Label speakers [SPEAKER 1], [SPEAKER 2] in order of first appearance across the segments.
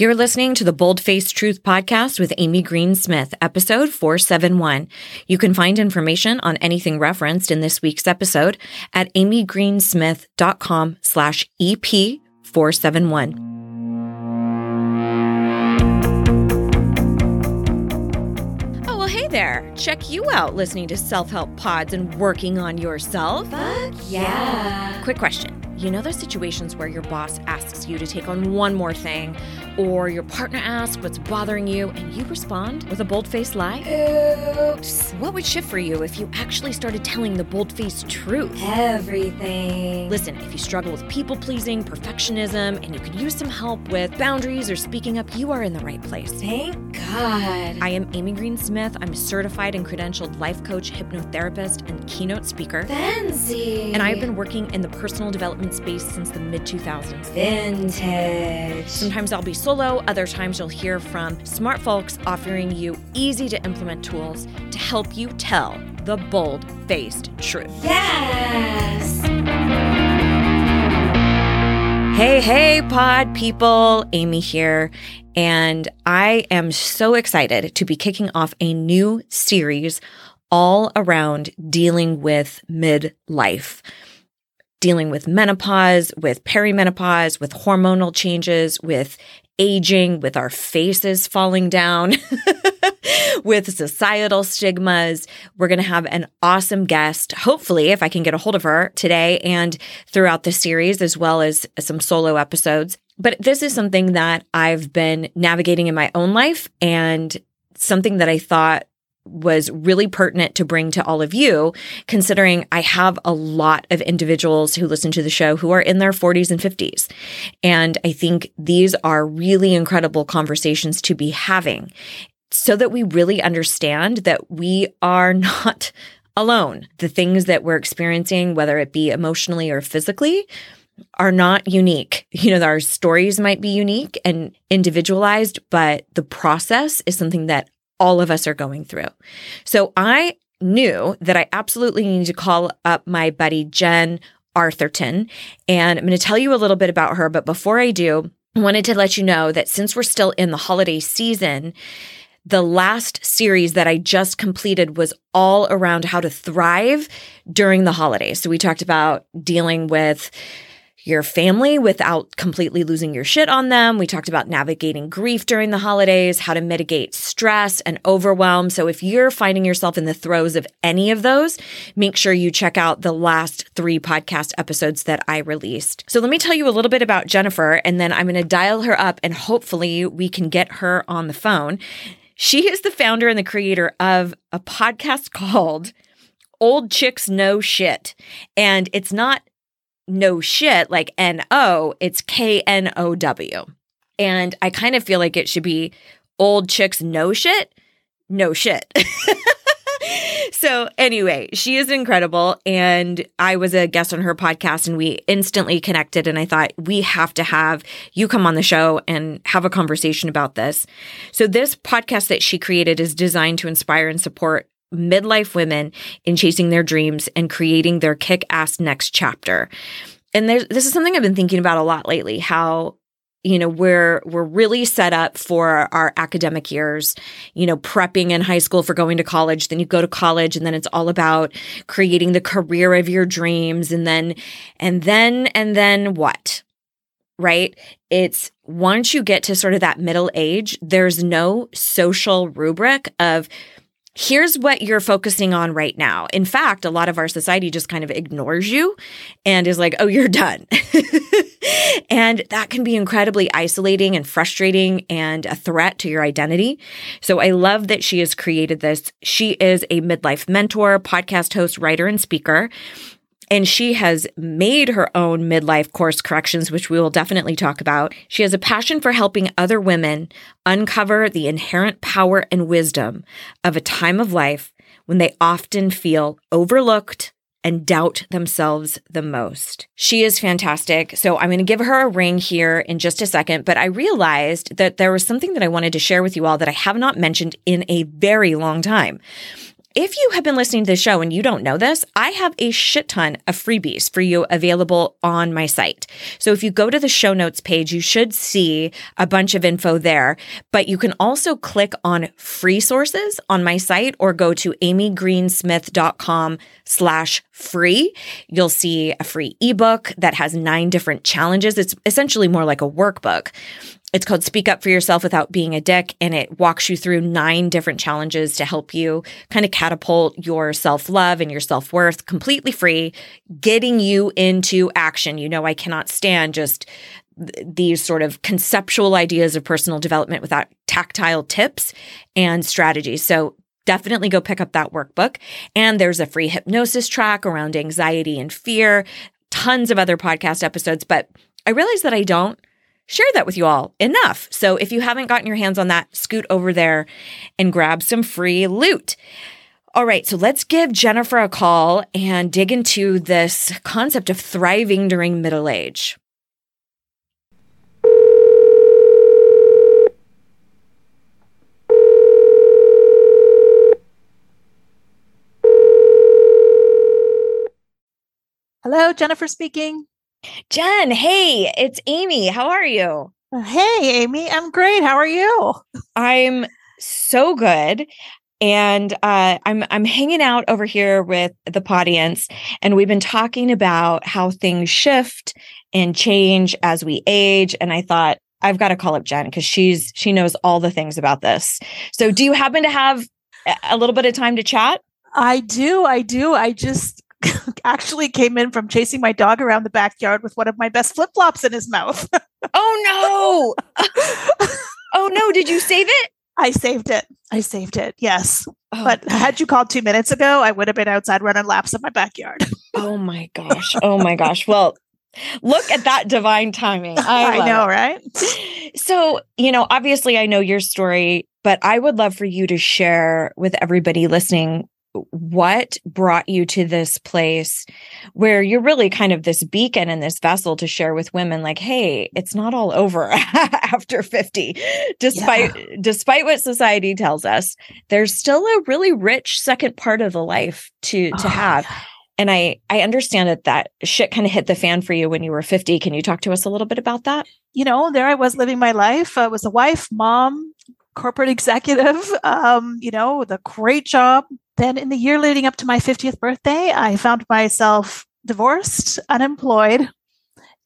[SPEAKER 1] You're listening to the Boldface Truth podcast with Amy Green Smith, episode 471. You can find information on anything referenced in this week's episode at amygreensmith.com slash EP471. Check you out listening to self help pods and working on yourself.
[SPEAKER 2] Fuck yeah.
[SPEAKER 1] Quick question. You know those situations where your boss asks you to take on one more thing, or your partner asks what's bothering you, and you respond with a bold faced lie?
[SPEAKER 2] Oops.
[SPEAKER 1] What would shift for you if you actually started telling the bold faced truth?
[SPEAKER 2] Everything.
[SPEAKER 1] Listen, if you struggle with people pleasing, perfectionism, and you could use some help with boundaries or speaking up, you are in the right place.
[SPEAKER 2] Thank God.
[SPEAKER 1] I am Amy Green Smith. I'm a certified and credentialed life coach, hypnotherapist, and keynote speaker.
[SPEAKER 2] Fancy.
[SPEAKER 1] And I have been working in the personal development space since the mid 2000s.
[SPEAKER 2] vintage.
[SPEAKER 1] Sometimes I'll be solo, other times you'll hear from smart folks offering you easy to implement tools to help you tell the bold faced truth.
[SPEAKER 2] Yes.
[SPEAKER 1] Hey, hey, pod people, Amy here. And I am so excited to be kicking off a new series all around dealing with midlife dealing with menopause, with perimenopause, with hormonal changes, with aging, with our faces falling down, with societal stigmas. We're going to have an awesome guest, hopefully, if I can get a hold of her today and throughout the series, as well as some solo episodes. But this is something that I've been navigating in my own life and something that I thought was really pertinent to bring to all of you, considering I have a lot of individuals who listen to the show who are in their 40s and 50s. And I think these are really incredible conversations to be having so that we really understand that we are not alone. The things that we're experiencing, whether it be emotionally or physically, are not unique. You know, our stories might be unique and individualized, but the process is something that all of us are going through. So I knew that I absolutely needed to call up my buddy Jen Arthurton. And I'm going to tell you a little bit about her. But before I do, I wanted to let you know that since we're still in the holiday season, the last series that I just completed was all around how to thrive during the holidays. So we talked about dealing with your family without completely losing your shit on them. We talked about navigating grief during the holidays, how to mitigate stress and overwhelm. So if you're finding yourself in the throes of any of those, make sure you check out the last three podcast episodes that I released. So let me tell you a little bit about Jennifer, and then I'm going to dial her up and hopefully we can get her on the phone. She is the founder and the creator of a podcast called Old Chicks Know Shit. And it's not no shit like N O, it's K N O W. And I kind of feel like it should be old chicks no shit, no shit. so, anyway, she is incredible. And I was a guest on her podcast and we instantly connected. And I thought, we have to have you come on the show and have a conversation about this. So, this podcast that she created is designed to inspire and support midlife women in chasing their dreams and creating their kick ass next chapter. And this is something I've been thinking about a lot lately how you know we're we're really set up for our academic years you know prepping in high school for going to college then you go to college and then it's all about creating the career of your dreams and then and then and then what right it's once you get to sort of that middle age there's no social rubric of here's what you're focusing on right now. In fact, a lot of our society just kind of ignores you and is like, oh, you're done. and that can be incredibly isolating and frustrating and a threat to your identity. So I love that she has created this. She is a midlife mentor, podcast host, writer, and speaker. And she has made her own midlife course corrections, which we will definitely talk about. She has a passion for helping other women uncover the inherent power and wisdom of a time of life when they often feel overlooked and doubt themselves the most. She is fantastic. So I'm going to give her a ring here in just a second, but I realized that there was something that I wanted to share with you all that I have not mentioned in a very long time. If you have been listening to the show and you don't know this, I have a shit ton of freebies for you available on my site. So if you go to the show notes page, you should see a bunch of info there, but you can also click on free sources on my site or go to amygreensmith.com slash free. You'll see a free ebook that has nine different challenges. It's essentially more like a workbook. It's called Speak Up for Yourself Without Being a Dick, and it walks you through nine different challenges to help you kind of catapult your self love and your self worth completely free, getting you into action. You know, I cannot stand just th- these sort of conceptual ideas of personal development without tactile tips and strategies. So, definitely go pick up that workbook. And there's a free hypnosis track around anxiety and fear, tons of other podcast episodes. But I realize that I don't share that with you all enough. So if you haven't gotten your hands on that, scoot over there and grab some free loot. All right, so let's give Jennifer a call and dig into this concept of thriving during middle age.
[SPEAKER 3] Hello, Jennifer speaking.
[SPEAKER 1] Jen, hey, it's Amy. How are you?
[SPEAKER 3] Hey, Amy. I'm great. How are you?
[SPEAKER 1] I'm so good. And uh, I'm I'm hanging out over here with the audience, and we've been talking about how things shift and change as we age. And I thought I've got to call up Jen because she's she knows all the things about this. So, do you happen to have a little bit of time to chat?
[SPEAKER 3] I do. I do. I just actually came in from chasing my dog around the backyard with one of my best flip flops in his mouth.
[SPEAKER 1] oh no! oh no! Did you save it?
[SPEAKER 3] I saved it. I saved it. Yes.
[SPEAKER 1] Oh,
[SPEAKER 3] but had you called two minutes ago, I would have been outside running laps in my backyard.
[SPEAKER 1] oh my gosh! Oh my gosh! Well, look at that divine timing. I,
[SPEAKER 3] I know,
[SPEAKER 1] it.
[SPEAKER 3] right?
[SPEAKER 1] So, you know, obviously, I know your story, but I would love for you to share with everybody listening what brought you to this place where you're really kind of this beacon and this vessel to share with women like hey it's not all over after 50 despite yeah. despite what society tells us there's still a really rich second part of the life to to oh, have. yeah. and i i understand that that shit kind of hit the fan for you when you were 50 can you talk to us a little bit about that?
[SPEAKER 3] You know there i was living my life. I was a wife mom corporate executive um you know with a great job then, in the year leading up to my 50th birthday, I found myself divorced, unemployed,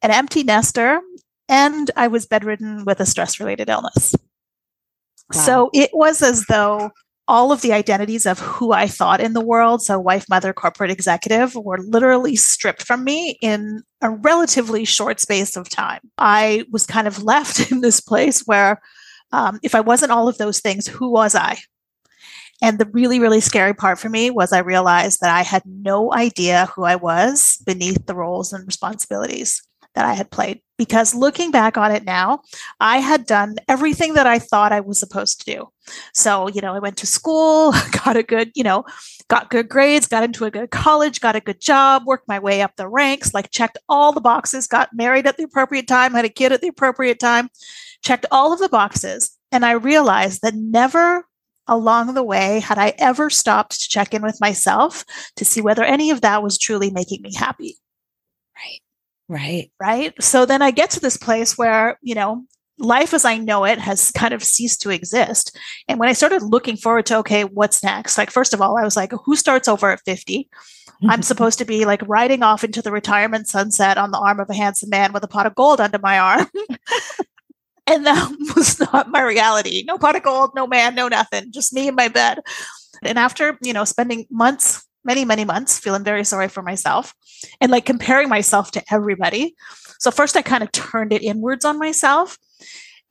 [SPEAKER 3] an empty nester, and I was bedridden with a stress related illness. Wow. So it was as though all of the identities of who I thought in the world, so wife, mother, corporate executive, were literally stripped from me in a relatively short space of time. I was kind of left in this place where um, if I wasn't all of those things, who was I? And the really, really scary part for me was I realized that I had no idea who I was beneath the roles and responsibilities that I had played. Because looking back on it now, I had done everything that I thought I was supposed to do. So, you know, I went to school, got a good, you know, got good grades, got into a good college, got a good job, worked my way up the ranks, like checked all the boxes, got married at the appropriate time, had a kid at the appropriate time, checked all of the boxes. And I realized that never along the way had I ever stopped to check in with myself to see whether any of that was truly making me happy.
[SPEAKER 1] Right. Right.
[SPEAKER 3] Right. So then I get to this place where, you know, life as I know it has kind of ceased to exist. And when I started looking forward to, okay, what's next? Like, first of all, I was like, who starts over at 50? I'm supposed to be like riding off into the retirement sunset on the arm of a handsome man with a pot of gold under my arm. And that was not my reality. No pot of gold, no man, no nothing, just me in my bed. And after, you know, spending months, many, many months feeling very sorry for myself and like comparing myself to everybody. So first I kind of turned it inwards on myself.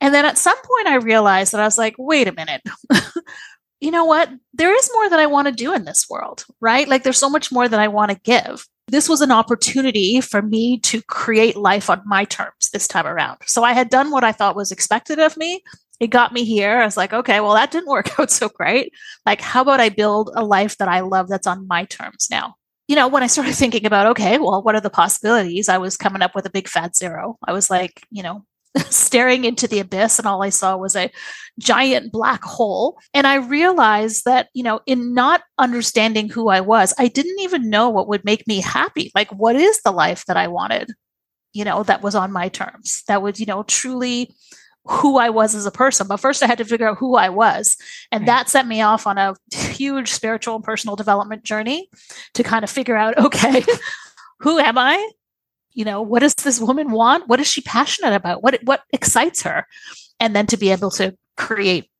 [SPEAKER 3] And then at some point I realized that I was like, wait a minute. you know what? There is more that I want to do in this world, right? Like there's so much more that I want to give this was an opportunity for me to create life on my terms this time around. So I had done what I thought was expected of me. It got me here. I was like, okay, well, that didn't work out so great. Like, how about I build a life that I love that's on my terms now? You know, when I started thinking about, okay, well, what are the possibilities? I was coming up with a big fat zero. I was like, you know, staring into the abyss and all I saw was a giant black hole. And I realized that, you know, in not understanding who I was, I didn't even know what would make me happy. Like, what is the life that I wanted? You know, that was on my terms, that was, you know, truly who I was as a person. But first, I had to figure out who I was. And right. that set me off on a huge spiritual and personal development journey to kind of figure out okay, who am I? You know, what does this woman want? What is she passionate about? What, what excites her? And then to be able to create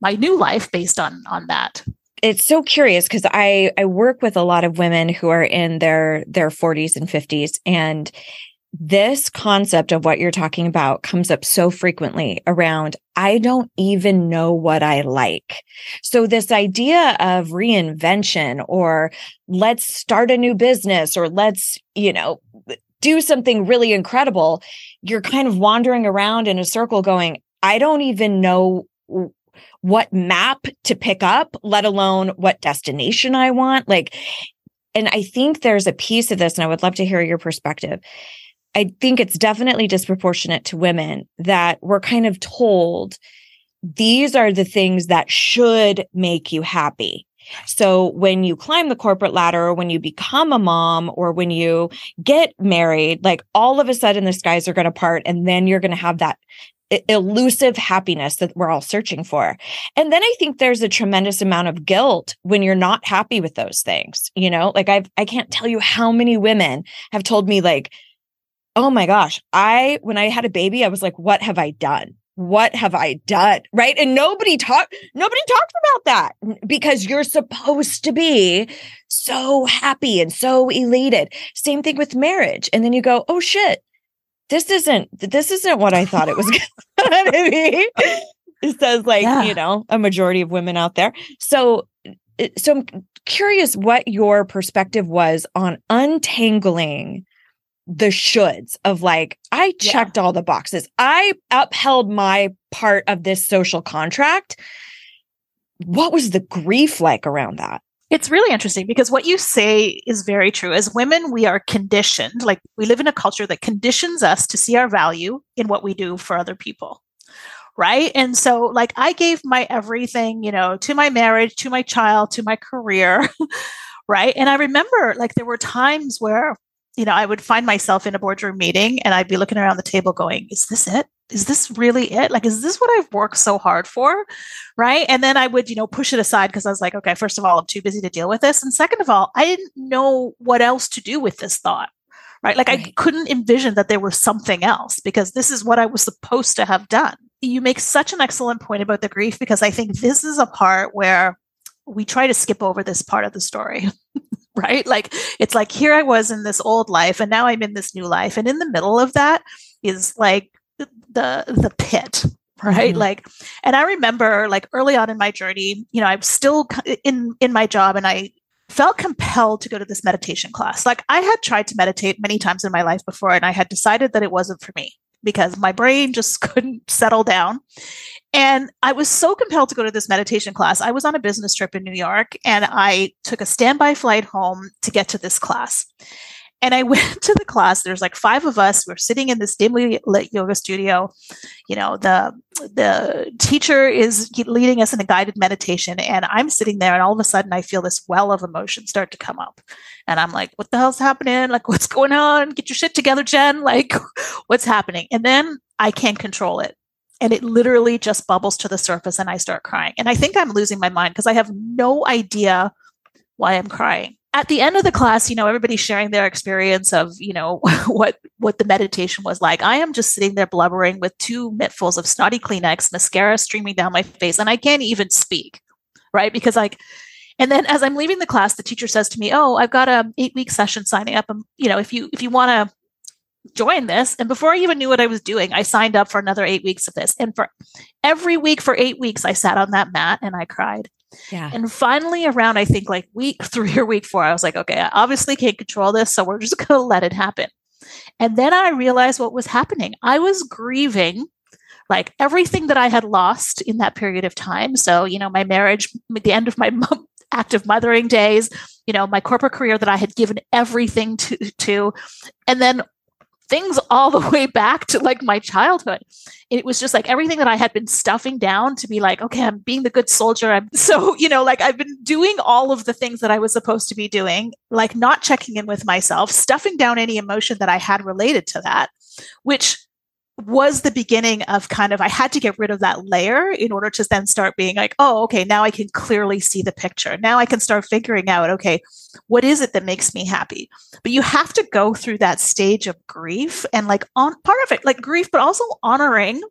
[SPEAKER 3] my new life based on on that
[SPEAKER 1] it's so curious because I I work with a lot of women who are in their their 40s and 50s and this concept of what you're talking about comes up so frequently around I don't even know what I like. So this idea of reinvention or let's start a new business or let's, you know, do something really incredible, you're kind of wandering around in a circle going, I don't even know what map to pick up, let alone what destination I want. Like, and I think there's a piece of this, and I would love to hear your perspective. I think it's definitely disproportionate to women that we're kind of told these are the things that should make you happy. So when you climb the corporate ladder or when you become a mom or when you get married, like all of a sudden the skies are going to part and then you're going to have that elusive happiness that we're all searching for. And then I think there's a tremendous amount of guilt when you're not happy with those things. You know, like I've, I can't tell you how many women have told me, like, oh my gosh, I, when I had a baby, I was like, what have I done? What have I done? Right. And nobody talked, nobody talked about that because you're supposed to be so happy and so elated. Same thing with marriage. And then you go, oh shit, this isn't this isn't what I thought it was going to be. It says like, yeah. you know, a majority of women out there. So eh, so I'm curious what your perspective was on untangling the shoulds of like I checked yeah. all the boxes. I upheld my part of this social contract. What was the grief like around that?
[SPEAKER 3] It's really interesting because what you say is very true. As women, we are conditioned, like we live in a culture that conditions us to see our value in what we do for other people. Right. And so, like, I gave my everything, you know, to my marriage, to my child, to my career. right. And I remember, like, there were times where, you know, I would find myself in a boardroom meeting and I'd be looking around the table going, is this it? is this really it? Like, is this what I've worked so hard for? Right. And then I would, you know, push it aside because I was like, okay, first of all, I'm too busy to deal with this. And second of all, I didn't know what else to do with this thought. Right. Like, right. I couldn't envision that there was something else because this is what I was supposed to have done. You make such an excellent point about the grief because I think this is a part where we try to skip over this part of the story. right. Like, it's like, here I was in this old life and now I'm in this new life. And in the middle of that is like the the pit right mm-hmm. like and i remember like early on in my journey you know i'm still in in my job and i felt compelled to go to this meditation class like i had tried to meditate many times in my life before and i had decided that it wasn't for me because my brain just couldn't settle down and I was so compelled to go to this meditation class. I was on a business trip in New York and I took a standby flight home to get to this class. And I went to the class. There's like five of us. We're sitting in this dimly lit yoga studio. You know, the the teacher is leading us in a guided meditation, and I'm sitting there, and all of a sudden, I feel this well of emotion start to come up, and I'm like, "What the hell's happening? Like, what's going on? Get your shit together, Jen! Like, what's happening?" And then I can't control it and it literally just bubbles to the surface and I start crying. And I think I'm losing my mind because I have no idea why I'm crying. At the end of the class you know everybody's sharing their experience of you know what what the meditation was like. I am just sitting there blubbering with two mittfuls of snotty kleenex mascara streaming down my face and i can't even speak right? Because like and then as i'm leaving the class the teacher says to me oh i've got a eight week session signing up. And you know if you if you want to join this and before i even knew what i was doing i signed up for another eight weeks of this and for every week for eight weeks i sat on that mat and i cried
[SPEAKER 1] yeah.
[SPEAKER 3] And finally, around I think like week three or week four, I was like, okay, I obviously can't control this. So we're just going to let it happen. And then I realized what was happening. I was grieving like everything that I had lost in that period of time. So, you know, my marriage, the end of my mom, active mothering days, you know, my corporate career that I had given everything to, to and then things all the way back to like my childhood. It was just like everything that I had been stuffing down to be like, okay, I'm being the good soldier. I'm so, you know, like I've been doing all of the things that I was supposed to be doing, like not checking in with myself, stuffing down any emotion that I had related to that, which was the beginning of kind of I had to get rid of that layer in order to then start being like, oh, okay, now I can clearly see the picture. Now I can start figuring out, okay, what is it that makes me happy? But you have to go through that stage of grief and like on part of it, like grief, but also honoring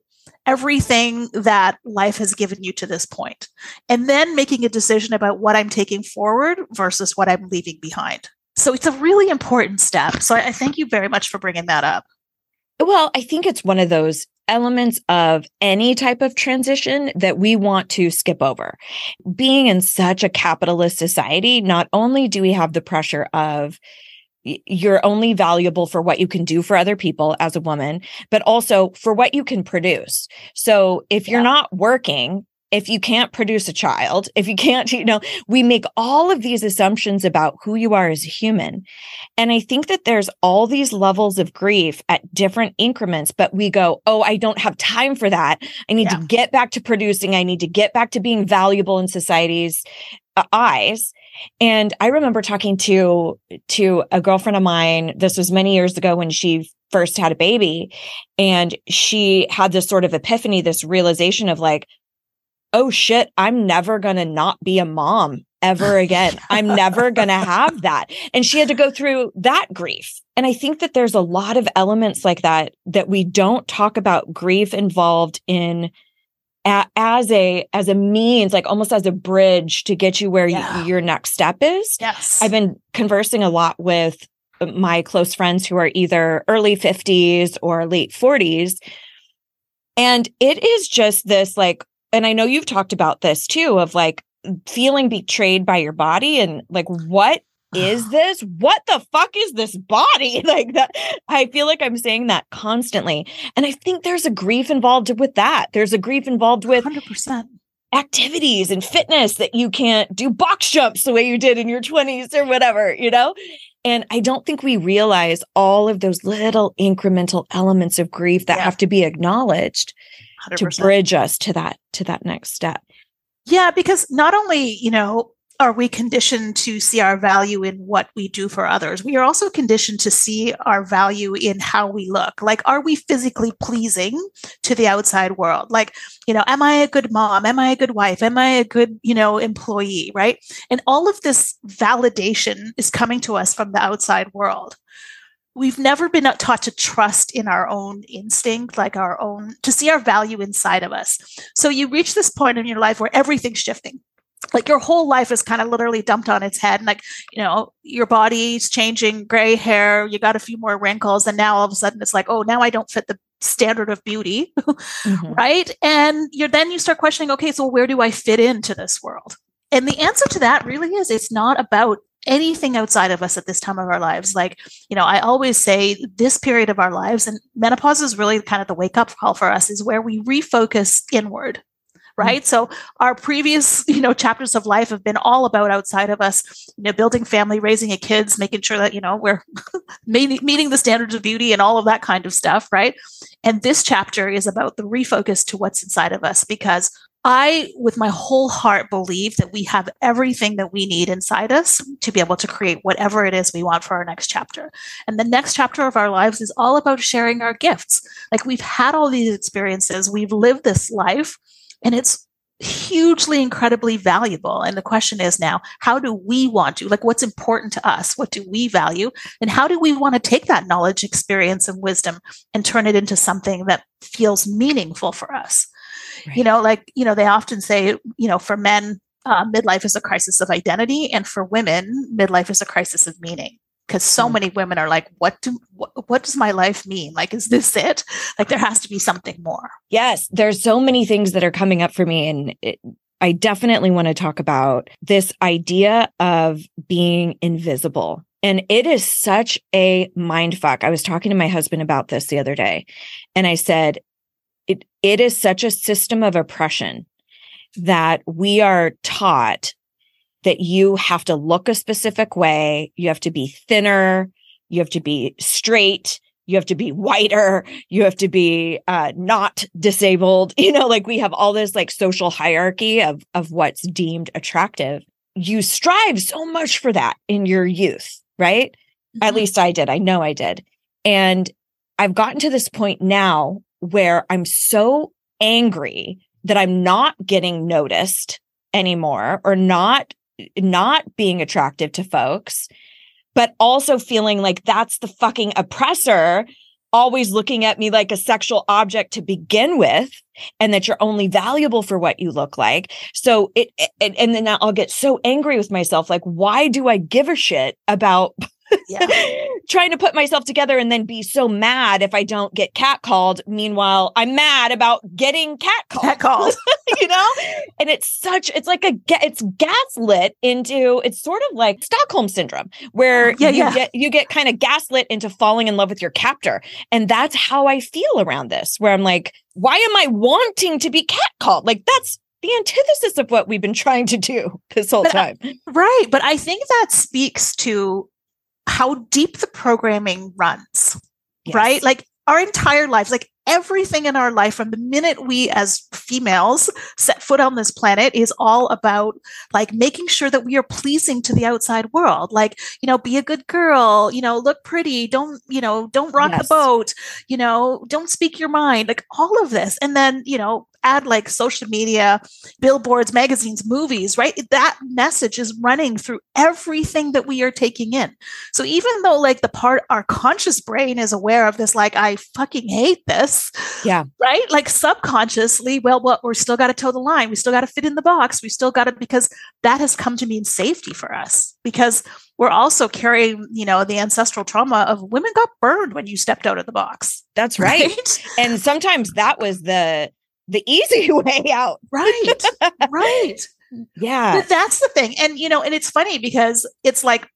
[SPEAKER 3] everything that life has given you to this point, and then making a decision about what I'm taking forward versus what I'm leaving behind. So it's a really important step. So I thank you very much for bringing that up.
[SPEAKER 1] Well, I think it's one of those elements of any type of transition that we want to skip over. Being in such a capitalist society, not only do we have the pressure of you're only valuable for what you can do for other people as a woman, but also for what you can produce. So if you're not working, if you can't produce a child, if you can't, you know, we make all of these assumptions about who you are as a human. And I think that there's all these levels of grief at different increments, but we go, oh, I don't have time for that. I need yeah. to get back to producing. I need to get back to being valuable in society's uh, eyes. And I remember talking to to a girlfriend of mine. This was many years ago when she first had a baby and she had this sort of epiphany this realization of like oh shit, I'm never going to not be a mom ever again. I'm never going to have that. And she had to go through that grief. And I think that there's a lot of elements like that that we don't talk about grief involved in a, as a as a means like almost as a bridge to get you where yeah. you, your next step is.
[SPEAKER 3] Yes.
[SPEAKER 1] I've been conversing a lot with my close friends who are either early 50s or late 40s and it is just this like and I know you've talked about this too of like feeling betrayed by your body and like what is this? What the fuck is this body? Like that I feel like I'm saying that constantly. And I think there's a grief involved with that. There's a grief involved with
[SPEAKER 3] 100%
[SPEAKER 1] activities and fitness that you can't do box jumps the way you did in your 20s or whatever, you know? And I don't think we realize all of those little incremental elements of grief that yeah. have to be acknowledged 100%. to bridge us to that to that next step.
[SPEAKER 3] Yeah because not only you know are we conditioned to see our value in what we do for others we are also conditioned to see our value in how we look. Like are we physically pleasing to the outside world? Like you know am i a good mom? Am i a good wife? Am i a good you know employee right? And all of this validation is coming to us from the outside world we've never been taught to trust in our own instinct, like our own, to see our value inside of us. So you reach this point in your life where everything's shifting. Like your whole life is kind of literally dumped on its head. And like, you know, your body's changing, gray hair, you got a few more wrinkles. And now all of a sudden it's like, oh, now I don't fit the standard of beauty. mm-hmm. Right. And you're then you start questioning, okay, so where do I fit into this world? And the answer to that really is it's not about anything outside of us at this time of our lives. Like, you know, I always say this period of our lives, and menopause is really kind of the wake up call for us, is where we refocus inward. Mm-hmm. Right. Mm-hmm. So our previous, you know, chapters of life have been all about outside of us, you know, building family, raising a kids, making sure that, you know, we're meeting the standards of beauty and all of that kind of stuff. Right. And this chapter is about the refocus to what's inside of us because I, with my whole heart, believe that we have everything that we need inside us to be able to create whatever it is we want for our next chapter. And the next chapter of our lives is all about sharing our gifts. Like we've had all these experiences, we've lived this life, and it's hugely, incredibly valuable. And the question is now, how do we want to, like, what's important to us? What do we value? And how do we want to take that knowledge, experience, and wisdom and turn it into something that feels meaningful for us? Right. You know, like, you know, they often say, you know, for men, uh, midlife is a crisis of identity. And for women, midlife is a crisis of meaning. Because so mm many women are like, what do what, what does my life mean? Like, is this it? Like, there has to be something more.
[SPEAKER 1] Yes, there's so many things that are coming up for me, and it, I definitely want to talk about this idea of being invisible. And it is such a mind fuck. I was talking to my husband about this the other day, and I said, it, it is such a system of oppression that we are taught that you have to look a specific way, you have to be thinner, you have to be straight, you have to be whiter, you have to be uh, not disabled. You know, like we have all this like social hierarchy of of what's deemed attractive. You strive so much for that in your youth, right? At
[SPEAKER 3] Mhm.
[SPEAKER 1] least I did. I know I did. And I've gotten to this point now where I'm so angry that I'm not getting noticed anymore or not not being attractive to folks but also feeling like that's the fucking oppressor always looking at me like a sexual object to begin with and that you're only valuable for what you look like. So it, it and then i'll get so angry with myself like why do i give a shit about
[SPEAKER 3] Yeah.
[SPEAKER 1] trying to put myself together and then be so mad if I don't get catcalled. Meanwhile, I'm mad about getting catcalled.
[SPEAKER 3] Cat called.
[SPEAKER 1] you know? And it's such, it's like a it's gaslit into, it's sort of like Stockholm syndrome where oh,
[SPEAKER 3] Yeah,
[SPEAKER 1] you
[SPEAKER 3] yeah.
[SPEAKER 1] get, you get kind of gaslit into falling in love with your captor. And that's how I feel around this, where I'm like, why am I wanting to be catcalled? Like that's the antithesis of what we've been trying to do this whole
[SPEAKER 3] But I-
[SPEAKER 1] time.
[SPEAKER 3] Right. But I think that speaks to how deep the programming runs, right? Like our entire lives, like everything in our life from the minute we as females set foot on this planet is all about like making sure that we are pleasing to the outside world. Like, you know, be a good girl, you know, look pretty, don't, you know, don't rock
[SPEAKER 1] Yes.
[SPEAKER 3] the boat, you know, don't speak your mind, like all of this. And then, you know, add like social media, billboards, magazines, movies, right? That message is running through everything that we are taking in. So even though like the part our conscious brain is aware of this, like I fucking hate this,
[SPEAKER 1] Yeah.
[SPEAKER 3] right? Like subconsciously, well, what we're still got to toe the line. We still got to fit in the box. We still got to because that has come to mean safety for us because we're also carrying, you know, the ancestral trauma of women got burned when you stepped out of the box.
[SPEAKER 1] That's right. and sometimes that was the the easy way out.
[SPEAKER 3] Right. right.
[SPEAKER 1] Yeah.
[SPEAKER 3] But that's the thing. And, you know, and it's funny because it's like,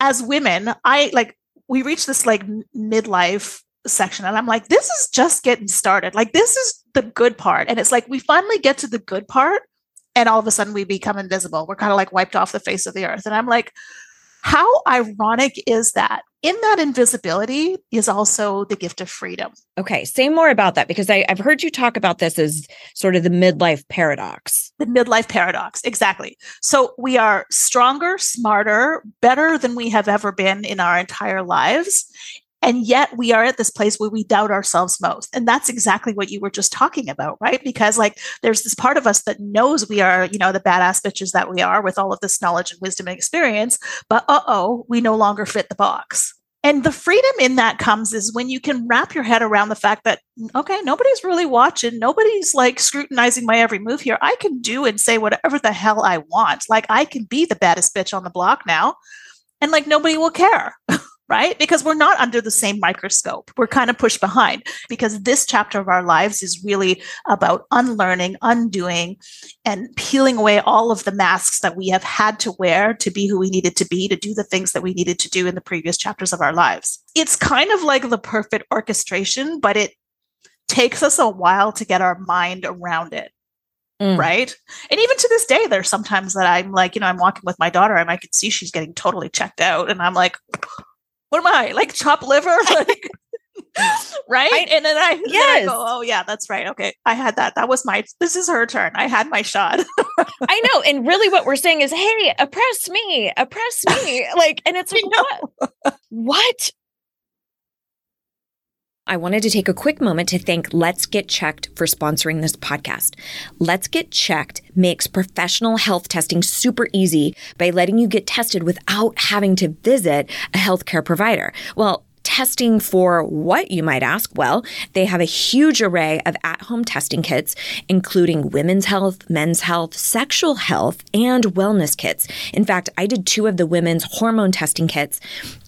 [SPEAKER 3] as women, I like, we reach this like midlife section, and I'm like, this is just getting started. Like, this is the good part. And it's like, we finally get to the good part, and all of a sudden we become invisible. We're kind of like wiped off the face of the earth. And I'm like, how ironic is that? In that invisibility is also the gift of freedom.
[SPEAKER 1] Okay. Say more about that because I, I've heard you talk about this as sort of the midlife paradox.
[SPEAKER 3] the midlife paradox exactly so we are stronger smarter better than we have ever been in our entire lives and yet we are at this place where we doubt ourselves most and that's exactly what you were just talking about right because like there's this part of us that knows we are you know the badass bitches that we are with all of this knowledge and wisdom and experience but uh-oh we no longer fit the box and the freedom in that comes is when you can wrap your head around the fact that okay, nobody's really watching. Nobody's like scrutinizing my every move here. I can do and say whatever the hell I want. Like I can be the baddest bitch on the block now. And like nobody will care. Right? Because we're not under the same microscope. We're kind of pushed behind because this chapter of our lives is really about unlearning, undoing, and peeling away all of the masks that we have had to wear to be who we needed to be, to do the things that we needed to do in the previous chapters of our lives. It's kind of like the perfect orchestration, but it takes us a while to get our mind around it.
[SPEAKER 1] Mm.
[SPEAKER 3] Right. And even to this day, there's sometimes that I'm like, you know, I'm walking with my daughter and I can see she's getting totally checked out. And I'm like, what am I? Like chop liver? Like, right.
[SPEAKER 1] I-
[SPEAKER 3] and then I, then I go, oh, yeah, that's right. Okay. I had that. That was my, this is her turn. I had my shot.
[SPEAKER 1] I know. And really what we're saying is, hey, oppress me, oppress me. Like, and it's like, what? What? I wanted to take a quick moment to thank Let's Get Checked for sponsoring this podcast. Let's Get Checked makes professional health testing super easy by letting you get tested without having to visit a healthcare provider. Well, testing for what you might ask? Well, they have a huge array of at home testing kits, including women's health, men's health, sexual health, and wellness kits. In fact, I did two of the women's hormone testing kits,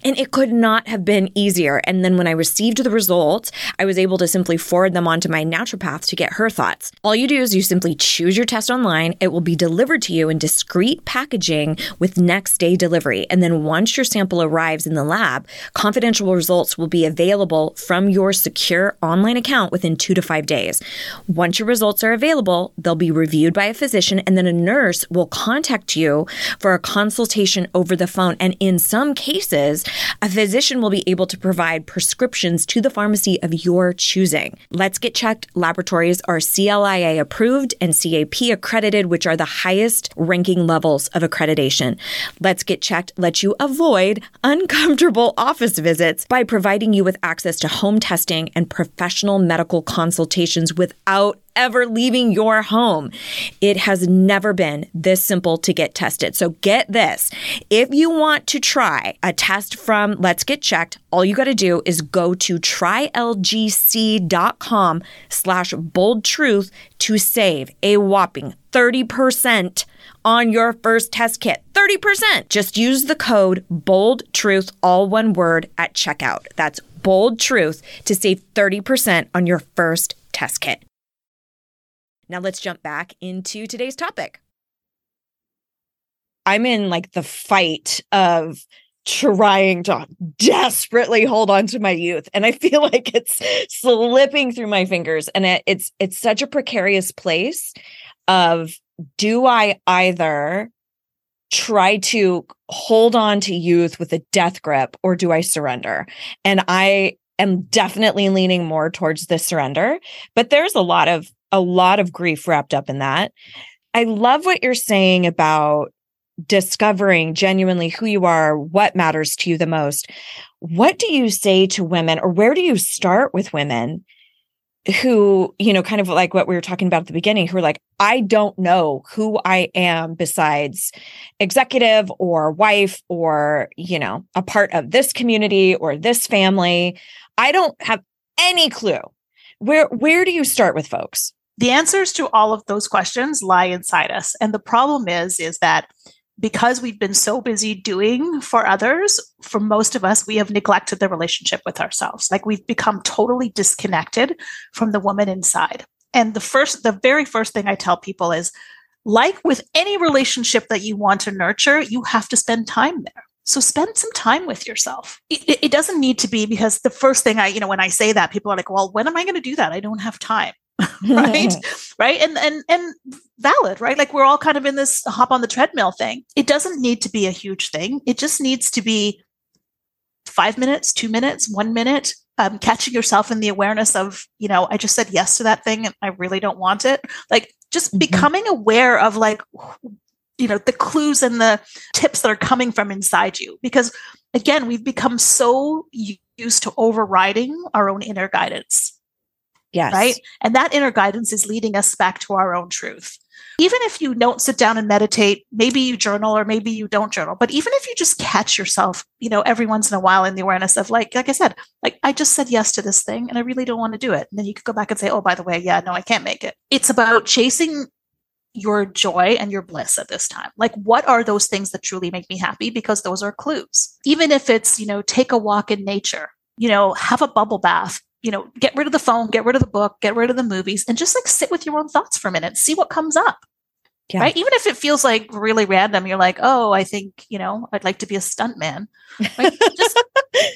[SPEAKER 1] and it could not have been easier. And then when I received the results, I was able to simply forward them on to my naturopath to get her thoughts. All you do is you simply choose your test online. It will be delivered to you in discreet packaging with next day delivery. And then once your sample arrives in the lab, confidential results results will be available from your secure online account within two to five days. Once your results are available, they'll be reviewed by a physician and then a nurse will contact you for a consultation over the phone. And in some cases, a physician will be able to provide prescriptions to the pharmacy of your choosing. Let's Get Checked laboratories are CLIA approved and CAP accredited, which are the highest ranking levels of accreditation. Let's Get Checked lets you avoid uncomfortable office visits by providing you with access to home testing and professional medical consultations without ever leaving your home. It has never been this simple to get tested. So get this. If you want to try a test from Let's Get Checked, all you got to do is go to trylgc.com slash bold truth to save a whopping 30% on your first test kit. 30%. Just use the code bold truth, all one word at checkout. That's bold truth to save 30% on your first test kit. Now let's jump back into today's topic. I'm in like the fight of trying to desperately hold on to my youth and I feel like it's slipping through my fingers and it, it's it's such a precarious place of do I either try to hold on to youth with a death grip or do I surrender? And I am definitely leaning more towards the surrender, but there's a lot of a lot of grief wrapped up in that. I love what you're saying about discovering genuinely who you are, what matters to you the most. What do you say to women, or where do you start with women who, you know, kind of like what we were talking about at the beginning, who are like, I don't know who I am besides executive or wife or, you know, a part of this community or this family. I don't have any clue. Where where do you start with folks?
[SPEAKER 3] The answers to all of those questions lie inside us and the problem is is that because we've been so busy doing for others for most of us we have neglected the relationship with ourselves like we've become totally disconnected from the woman inside and the first the very first thing i tell people is like with any relationship that you want to nurture you have to spend time there so spend some time with yourself. It, it, doesn't need to be because the first thing I, you know, when I say that, people are like, well, when am I going to do that? I don't have time. right? Right? And and and valid right? Like we're all kind of in this hop on the treadmill thing. It doesn't need to be a huge thing. It just needs to be five minutes two minutes one minute um, catching yourself in the awareness of you know i just said yes to that thing and i really don't want it. Like just mm-hmm. becoming aware of like you know the clues and the tips that are coming from inside you. Because again we've become so used to overriding our own inner guidance
[SPEAKER 1] Yes.
[SPEAKER 3] Right. And that inner guidance is leading us back to our own truth. Even if you don't sit down and meditate, maybe you journal or maybe you don't journal, but even if you just catch yourself, you know, every once in a while in the awareness of like, like I said, like I just said yes to this thing and I really don't want to do it. And then you could go back and say, oh, by the way, yeah, no, I can't make it. It's about chasing your joy and your bliss at this time. Like, what are those things that truly make me happy? Because those are clues. Even if it's, you know, take a walk in nature, you know, have a bubble bath, you know, get rid of the phone, get rid of the book, get rid of the movies, and just like sit with your own thoughts for a minute, see what comes up. Yeah. Right. Even if it feels like really random, you're like, oh, I think, you know, I'd like to be a stuntman. Like, just,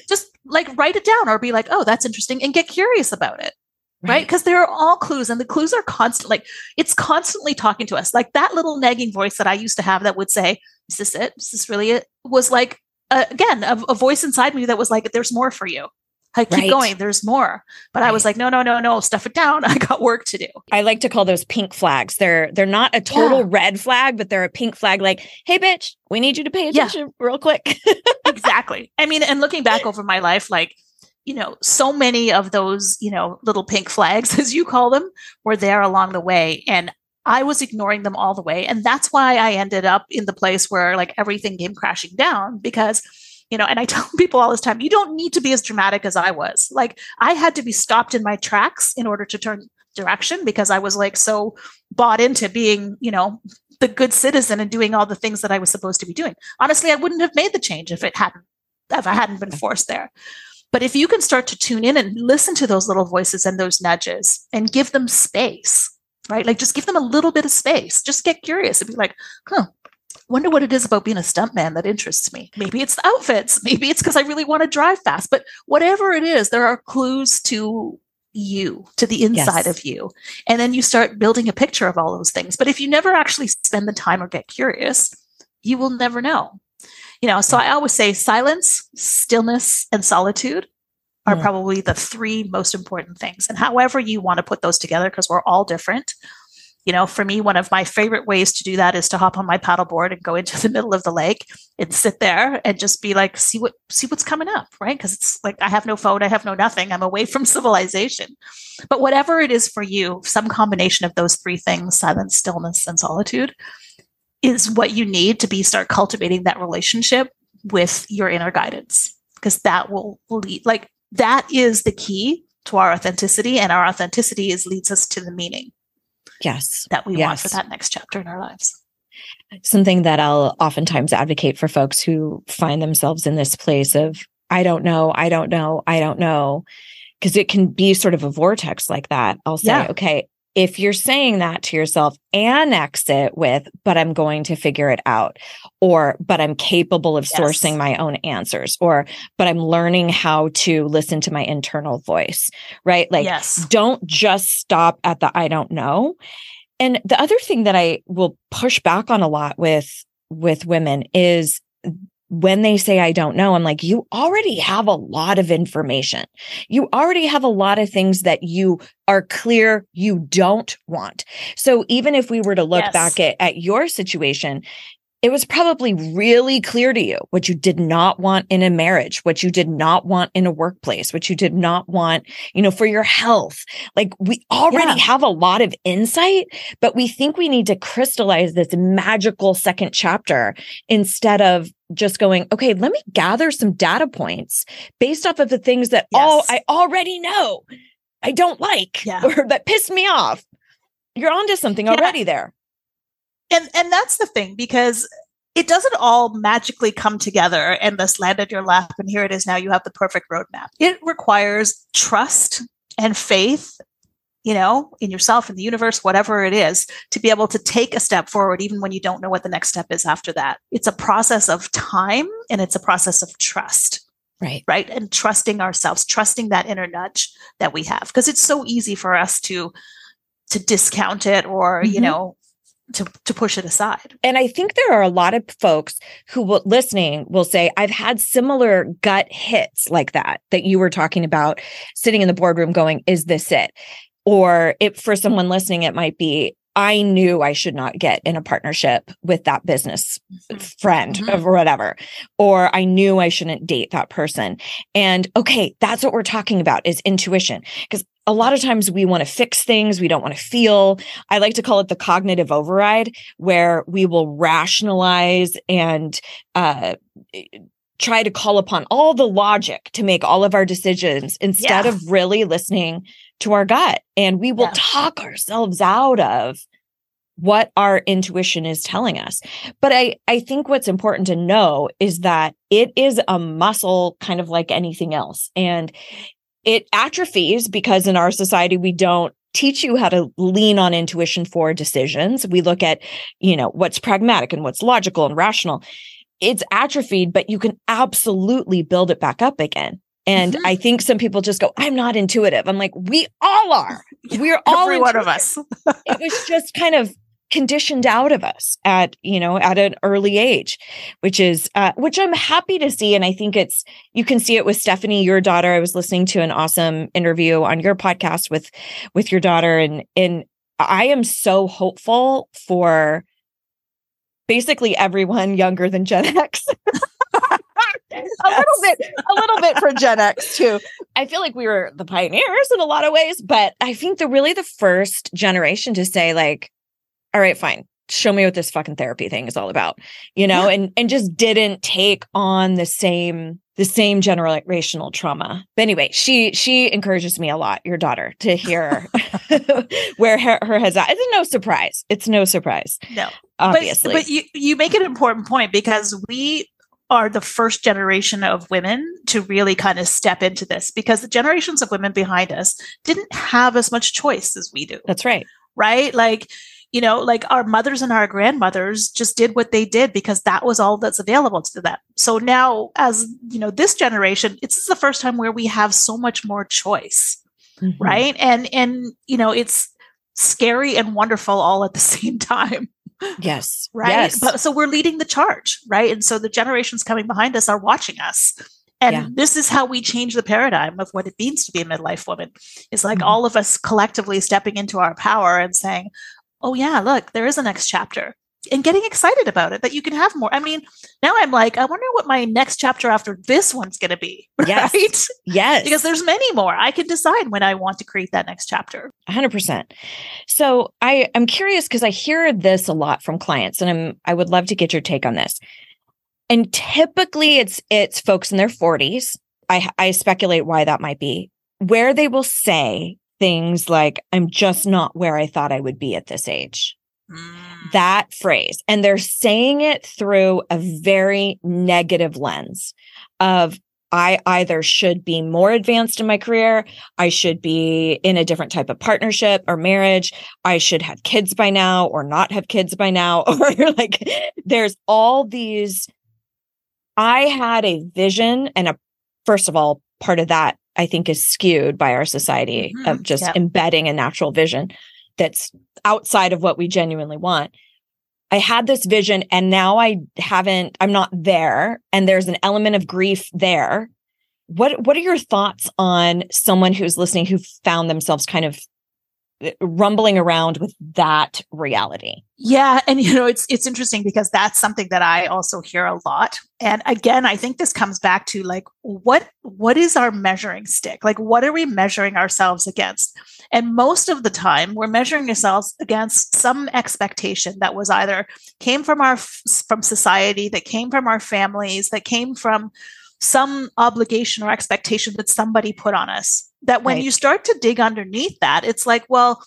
[SPEAKER 3] just like write it down or be like, oh, that's interesting and get curious about it. Right. Because right? there are all clues and the clues are constant. Like it's constantly talking to us. Like that little nagging voice that I used to have that would say, is this it? Is this really it? Was like, uh, again, a, a voice inside me that was like, there's more for you. I keep right. going. There's more. But right. I was like, no, no, no, no, stuff it down. I got work to do.
[SPEAKER 1] I like to call those pink flags. They're they're not a total yeah. red flag, but they're a pink flag like, hey bitch, we need you to pay attention yeah. real quick.
[SPEAKER 3] exactly. I mean, and looking back over my life, like, you know, so many of those, you know, little pink flags, as you call them, were there along the way. And I was ignoring them all the way. And that's why I ended up in the place where like everything came crashing down because you know, and I tell people all this time, you don't need to be as dramatic as I was. Like I had to be stopped in my tracks in order to turn direction because I was like so bought into being, you know, the good citizen and doing all the things that I was supposed to be doing. Honestly, I wouldn't have made the change if it hadn't if I hadn't been forced there. But if you can start to tune in and listen to those little voices and those nudges and give them space, right? Like just give them a little bit of space. Just get curious and be like, huh, wonder what it is about being a stuntman that interests me. Maybe it's the outfits. Maybe it's because I really want to drive fast. But whatever it is, there are clues to you, to the inside
[SPEAKER 1] Yes.
[SPEAKER 3] of you. And then you start building a picture of all those things. But if you never actually spend the time or get curious, you will never know. You know, so I always say silence, stillness, and solitude are probably the three most important things. And however you want to put those together, because we're all different. You know, for me, one of my favorite ways to do that is to hop on my paddleboard and go into the middle of the lake and sit there and just be like, see what see what's coming up, right? Because it's like I have no phone, I have no nothing. I'm away from civilization. But whatever it is for you, some combination of those three things, silence, stillness, and solitude, is what you need to be start cultivating that relationship with your inner guidance. Because that will lead like that is the key to our authenticity, and our authenticity is leads us to the meaning
[SPEAKER 1] Yes.
[SPEAKER 3] that we want for that next chapter in our lives.
[SPEAKER 1] something that I'll oftentimes advocate for folks who find themselves in this place of, I don't know, I don't know, I don't know. Because it can be sort of a vortex like that. I'll say,
[SPEAKER 3] Yeah.
[SPEAKER 1] okay, if you're saying that to yourself, annex it with, but I'm going to figure it out, or, but I'm capable of
[SPEAKER 3] Yes.
[SPEAKER 1] sourcing my own answers, or, but I'm learning how to listen to my internal voice, right? Like,
[SPEAKER 3] yes.
[SPEAKER 1] don't just stop at the I don't know. And the other thing that I will push back on a lot with with women is when they say I don't know, I'm like, you already have a lot of information. You already have a lot of things that you are clear you don't want. So even if we were to look
[SPEAKER 3] Yes.
[SPEAKER 1] back at, at your situation, it was probably really clear to you what you did not want in a marriage, what you did not want in a workplace, what you did not want, you know, for your health. Like we already
[SPEAKER 3] Yeah.
[SPEAKER 1] have a lot of insight, but we think we need to crystallize this magical second chapter instead of just going, okay, let me gather some data points based off of the things that all I already know I don't like
[SPEAKER 3] Yeah.
[SPEAKER 1] or that piss me off. You're onto something
[SPEAKER 3] Yeah.
[SPEAKER 1] already there.
[SPEAKER 3] And and that's the thing because it doesn't all magically come together and this land at your lap and here it is now you have the perfect roadmap. It requires trust and faith you know in yourself in the universe whatever it is to be able to take a step forward even when you don't know what the next step is after that. It's a process of time and it's a process of trust.
[SPEAKER 1] Right.
[SPEAKER 3] right? And trusting ourselves trusting that inner nudge that we have. Because it's so easy for us to to discount it or you
[SPEAKER 1] Mhm.
[SPEAKER 3] know to to push it aside
[SPEAKER 1] And I think there are a lot of folks who will listening will say, I've had similar gut hits like that, that you were talking about sitting in the boardroom going, is this it? Or if for someone listening, it might be, I knew I should not get in a partnership with that business friend
[SPEAKER 3] Mhm.
[SPEAKER 1] or whatever. Or I knew I shouldn't date that person. And okay, that's what we're talking about is intuition. Because a lot of times we want to fix things, we don't want to feel. I like to call it the cognitive override, where we will rationalize and uh, try to call upon all the logic to make all of our decisions instead
[SPEAKER 3] Yeah.
[SPEAKER 1] of really listening to our gut. And we will
[SPEAKER 3] Yeah.
[SPEAKER 1] talk ourselves out of what our intuition is telling us. But I, I think what's important to know is that it is a muscle kind of like anything else. And it atrophies because in our society, we don't teach you how to lean on intuition for decisions. We look at, you know, what's pragmatic and what's logical and rational. It's atrophied, but you can absolutely build it back up again. And
[SPEAKER 3] Mhm.
[SPEAKER 1] I think some people just go, I'm not intuitive. I'm like, we all are. We're all
[SPEAKER 3] every one of us
[SPEAKER 1] it was just kind of conditioned out of us at you know at an early age which is uh, which i'm happy to see and i think it's you can see it with stephanie your daughter. I was listening to an awesome interview on your podcast with with your daughter and and i am so hopeful for basically everyone younger than gen x. A little bit a little bit for gen x too. I feel like we were the pioneers in a lot of ways but i think they're really the first generation to say like all right fine. Show me what this fucking therapy thing is all about you know
[SPEAKER 3] Yeah.
[SPEAKER 1] and and just didn't take on the same the same generational trauma. But anyway she she encourages me a lot your daughter to hear where her, her head's at. It's no surprise. It's no surprise
[SPEAKER 3] no.
[SPEAKER 1] Obviously.
[SPEAKER 3] But, but you, you make an important point because we are the first generation of women to really kind of step into this because the generations of women behind us didn't have as much choice as we do,
[SPEAKER 1] that's right.
[SPEAKER 3] Right? Like you know like our mothers and our grandmothers just did what they did because that was all that's available to them so now as you know this generation it's the first time where we have so much more choice mm-hmm. right and and you know it's scary and wonderful all at the same time
[SPEAKER 1] yes
[SPEAKER 3] right
[SPEAKER 1] yes.
[SPEAKER 3] but so we're leading the charge right and so the generations coming behind us are watching us and yeah. this is how we change the paradigm of what it means to be a midlife woman. It's like mm-hmm. all of us collectively stepping into our power and saying, oh, yeah, look, there is a next chapter. And getting excited about it that you can have more. I mean, now I'm like, I wonder what my next chapter after this one's going to be.
[SPEAKER 1] Yes.
[SPEAKER 3] Right?
[SPEAKER 1] Yes.
[SPEAKER 3] Because there's many more. I can decide when I want to create that next chapter.
[SPEAKER 1] 100%. So I, I'm curious because I hear this a lot from clients, and I'm I would love to get your take on this and typically it's it's folks in their 40s i i speculate why that might be where they will say things like i'm just not where i thought i would be at this age mm. that phrase and they're saying it through a very negative lens of I either should be more advanced in my career, I should be in a different type of partnership or marriage, I should have kids by now or not have kids by now, or like there's all these I had a vision and a, first of all, part of that I think is skewed by our society mm-hmm. of just embedding a natural vision that's outside of what we genuinely want. I had this vision and now I haven't, I'm not there. And there's an element of grief there. What, what are your thoughts on someone who's listening who found themselves kind of rumbling around with that reality.
[SPEAKER 3] Yeah, and you know it's it's interesting because that's something that I also hear a lot. And again, I think this comes back to like what what is our measuring stick? Like what are we measuring ourselves against? And most of the time, we're measuring ourselves against some expectation that was either came from our from society, that came from our families, that came from some obligation or expectation that somebody put on us that when right. you start to dig underneath that, it's like, well,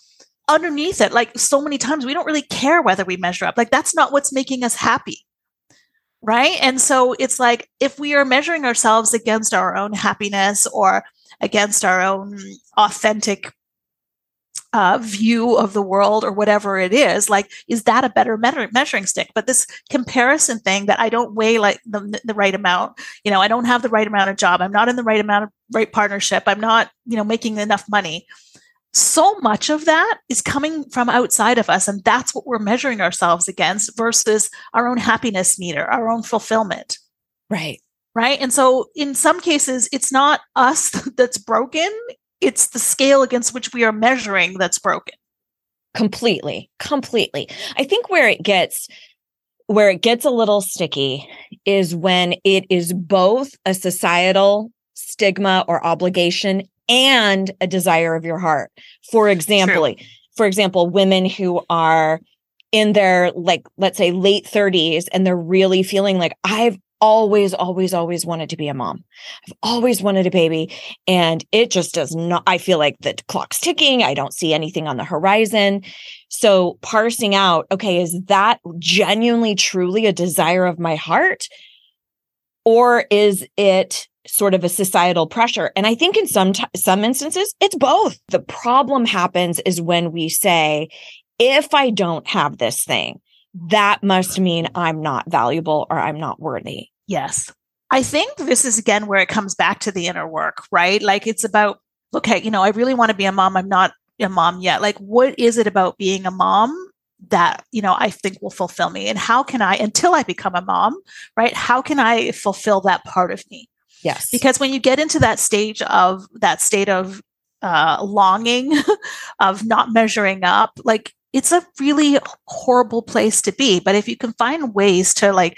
[SPEAKER 3] underneath it, like so many times, we don't really care whether we measure up. Like, that's not what's making us happy. Right. And so it's like if we are measuring ourselves against our own happiness or against our own authentic uh, view of the world or whatever it is like is that a better measuring stick? But this comparison thing that i don't weigh like the, the right amount you know i don't have the right amount of job i'm not in the right amount of right partnership i'm not you know making enough money. So much of that is coming from outside of us and that's what we're measuring ourselves against versus our own happiness meter our own fulfillment.
[SPEAKER 1] Right.
[SPEAKER 3] Right? And so in some cases it's not us that's broken it's the scale against which we are measuring that's broken.
[SPEAKER 1] Completely completely. I think where it gets where it gets a little sticky is when it is both a societal stigma or obligation and a desire of your heart. For example True. for example women who are in their like let's say late 30s and they're really feeling like i've always, always, always wanted to be a mom. I've always wanted a baby. And it just does not, I feel like the clock's ticking. I don't see anything on the horizon. So parsing out, okay, is that genuinely, truly a desire of my heart? Or is it sort of a societal pressure and i think in some t- some instances it's both the problem happens is when we say if i don't have this thing that must mean i'm not valuable or i'm not worthy
[SPEAKER 3] Yes. I think this is again where it comes back to the inner work, right? Like it's about, okay, you know, I really want to be a mom. I'm not a mom yet. Like, what is it about being a mom that, you know, I think will fulfill me? And how can I, until I become a mom, right? How can I fulfill that part of me?
[SPEAKER 1] Yes.
[SPEAKER 3] Because when you get into that stage of that state of uh, longing, of not measuring up, like it's a really horrible place to be. But if you can find ways to like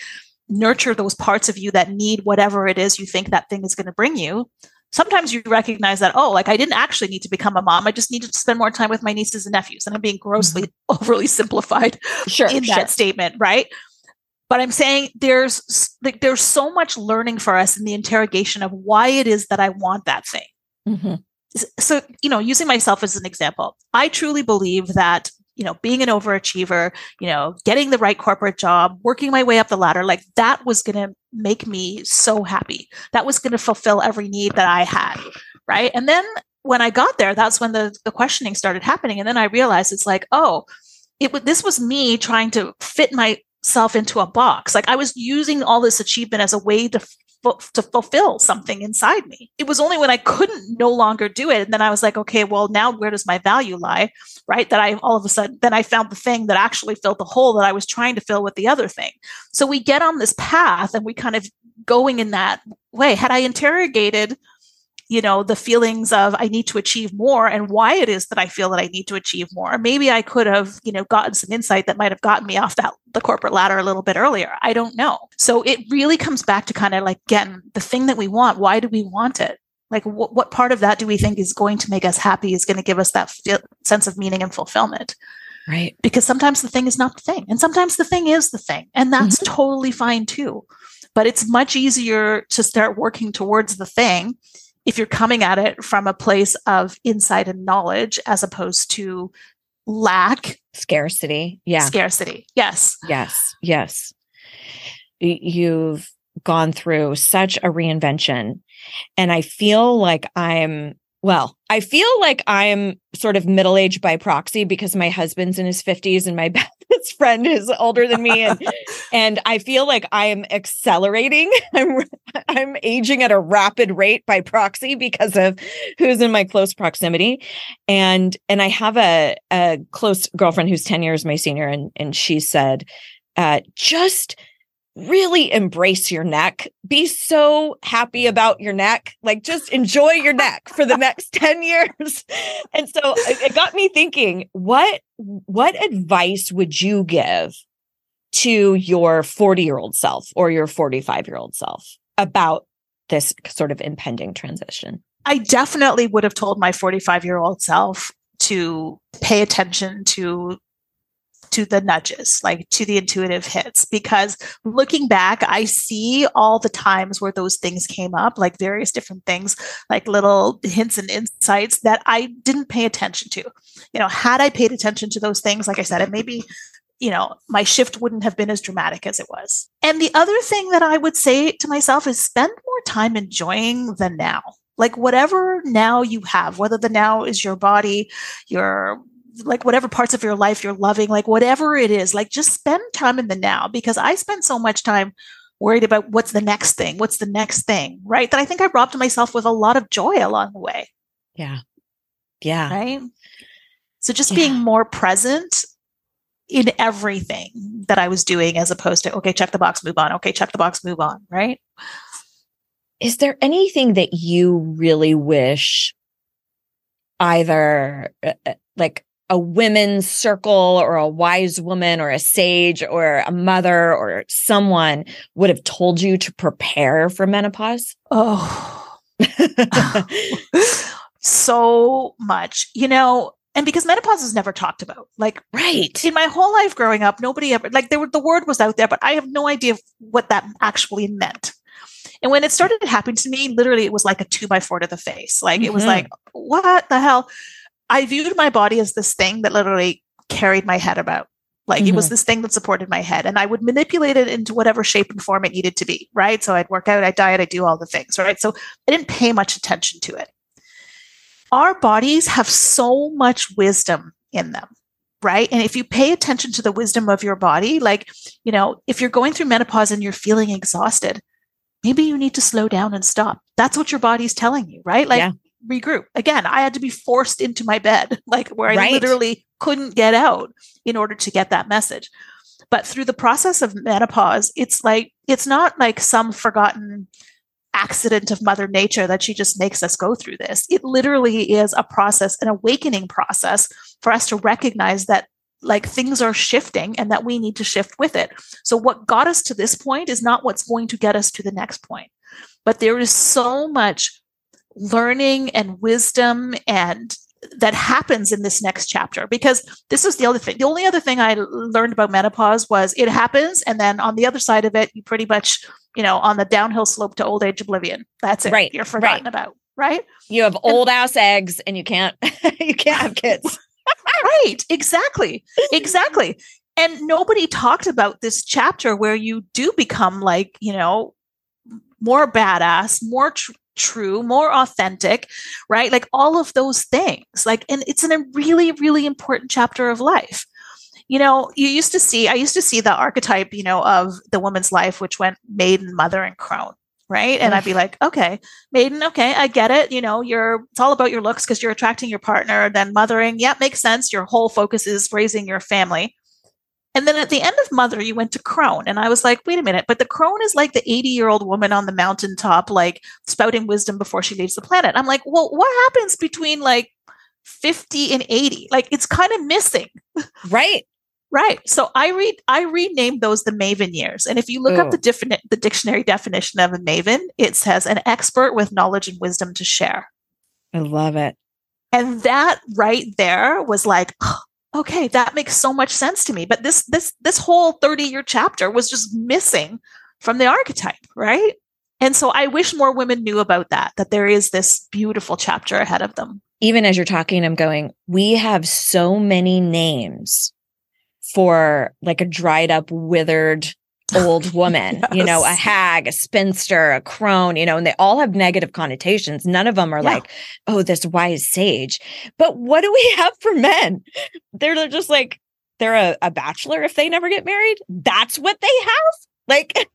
[SPEAKER 3] nurture those parts of you that need whatever it is you think that thing is going to bring you sometimes you recognize that oh like i didn't actually need to become a mom i just needed to spend more time with my nieces and nephews and i'm being grossly mm-hmm. overly simplified
[SPEAKER 1] sure,
[SPEAKER 3] in
[SPEAKER 1] sure.
[SPEAKER 3] that statement right but i'm saying there's like there's so much learning for us in the interrogation of why it is that i want that thing mm-hmm. so you know using myself as an example i truly believe that you know, being an overachiever, you know, getting the right corporate job, working my way up the ladder, like that was going to make me so happy. That was going to fulfill every need that I had. Right. And then when I got there, that's when the, the questioning started happening. And then I realized it's like, oh, it was this was me trying to fit myself into a box. Like I was using all this achievement as a way to to fulfill something inside me. It was only when I couldn't no longer do it. And then I was like, okay, well, now where does my value lie? Right. That I all of a sudden, then I found the thing that actually filled the hole that I was trying to fill with the other thing. So we get on this path and we kind of going in that way. Had I interrogated you know the feelings of i need to achieve more and why it is that i feel that i need to achieve more. Maybe i could have you know gotten some insight that might have gotten me off that the corporate ladder a little bit earlier. I don't know. So it really comes back to kind of like getting the thing that we want why do we want it? Like wh- what part of that do we think is going to make us happy is going to give us that sense of meaning and fulfillment?
[SPEAKER 1] Right.
[SPEAKER 3] Because sometimes the thing is not the thing and sometimes the thing is the thing and that's mm-hmm. totally fine too. But it's much easier to start working towards the thing if you're coming at it from a place of insight and knowledge as opposed to lack.
[SPEAKER 1] Scarcity. Yeah.
[SPEAKER 3] Scarcity. Yes.
[SPEAKER 1] Yes. Yes. You've gone through such a reinvention. And i feel like i'm well, I feel like I'm sort of middle aged by proxy because my husband's in his 50s and my best friend is older than me. And, and I feel like I am accelerating. I'm, I'm aging at a rapid rate by proxy because of who's in my close proximity. And, and I have a, a close girlfriend who's 10 years my senior. And, and she said, uh, just really embrace your neck. Be so happy about your neck. Like just enjoy your neck for the next 10 years. And so it got me thinking, what what advice would you give to your 40-year-old self or your 45-year-old self about this sort of impending transition?
[SPEAKER 3] I definitely would have told my 45-year-old self to pay attention to to the nudges, like to the intuitive hits. Because looking back, I see all the times where those things came up, like various different things, like little hints and insights that I didn't pay attention to. You know, had I paid attention to those things, like I said, it maybe you know, my shift wouldn't have been as dramatic as it was. And the other thing that I would say to myself is spend more time enjoying the now. Like whatever now you have, whether the now is your body, your like whatever parts of your life you're loving, like whatever it is, like just spend time in the now because I spend so much time worried about what's the next thing, what's the next thing, right? That I think I robbed myself with a lot of joy along the way.
[SPEAKER 1] Yeah. Yeah.
[SPEAKER 3] Right. So just yeah. being more present in everything that I was doing as opposed to, okay, check the box, move on. Okay, check the box, move on. Right.
[SPEAKER 1] Is there anything that you really wish either uh, uh like a women's circle or a wise woman or a sage or a mother or someone would have told you to prepare for menopause?
[SPEAKER 3] Oh, so much. You know, and because menopause is never talked about like
[SPEAKER 1] right
[SPEAKER 3] in my whole life growing up nobody ever like there were the word was out there but i have no idea what that actually meant and when it started happening to me literally it was like a two by four to the face like mm-hmm. it was mm-hmm. like what the hell I viewed my body as this thing that literally carried my head about. Like mm-hmm. it was mm-hmm. this thing that supported my head, and I would manipulate it into whatever shape and form it needed to be. Right. So I'd work out, I'd diet, I'd do all the things. Right. So I didn't pay much attention to it. Our bodies have so much wisdom in them. Right. And if you pay attention to the wisdom of your body, like, you know, if you're going through menopause and you're feeling exhausted, maybe you need to slow down and stop. That's what your body's telling you, right? Like, yeah regroup. Again, I had to be forced into my bed, like where I right. literally couldn't get out in order to get that message. But through the process of menopause, it's like, it's not like some forgotten accident of Mother Nature that she just makes us go through this. It literally is a process, an awakening process for us to recognize that like things are shifting and that we need to shift with it. So, what got us to this point is not what's going to get us to the next point. But there is so much learning and wisdom and that happens in this next chapter because this is the other thing. The only other thing I learned about menopause was it happens, and then on the other side of it, you pretty much, you know, on the downhill slope to old age oblivion. That's it.
[SPEAKER 1] Right.
[SPEAKER 3] You're forgotten right. about. Right.
[SPEAKER 1] You have old ass eggs, and you can't you can't have kids.
[SPEAKER 3] right. Exactly. Exactly. And nobody talked about this chapter where you do become like, you know, more badass, more tr- true, more authentic, right? Like all of those things. Like, and it's in a really, really important chapter of life. you know, you used to see, I used to see the archetype, you know, of the woman's life, which went maiden, mother, and crone. Right. And I'd be mm-hmm. like, okay, maiden, okay, I get it. You know, you're, it's all about your looks because you're attracting your partner. Then mothering, yeah, makes sense. Your whole focus is raising your family. And then at the end of Mother, you went to Crone. And I was like, wait a minute, but the Crone is like the 80 year old woman on the mountaintop, like spouting wisdom before she leaves the planet. I'm like, well, what happens between like 50 and 80? Like it's kind of missing.
[SPEAKER 1] Right.
[SPEAKER 3] Right. So I read I renamed those the Maven years. And if you look
[SPEAKER 1] Ooh.
[SPEAKER 3] up oh. the different the dictionary definition of a Maven, it says an expert with knowledge and wisdom to share.
[SPEAKER 1] I love it.
[SPEAKER 3] And that right there was like, okay, that makes so much sense to me. But this this this whole 30-year chapter was just missing from the archetype, right? And so I wish more women knew about that, that there is this beautiful chapter ahead of them.
[SPEAKER 1] Even as you're talking, I'm going, we have so many names for like a dried up, withered old woman, you know, a hag, a spinster, a crone, you know, and they all have negative connotations. None of them are
[SPEAKER 3] Yeah.
[SPEAKER 1] like, oh, this wise sage. But what do we have for men? They're they're just like, they're a, a bachelor if they never get married. That's what they have. Like,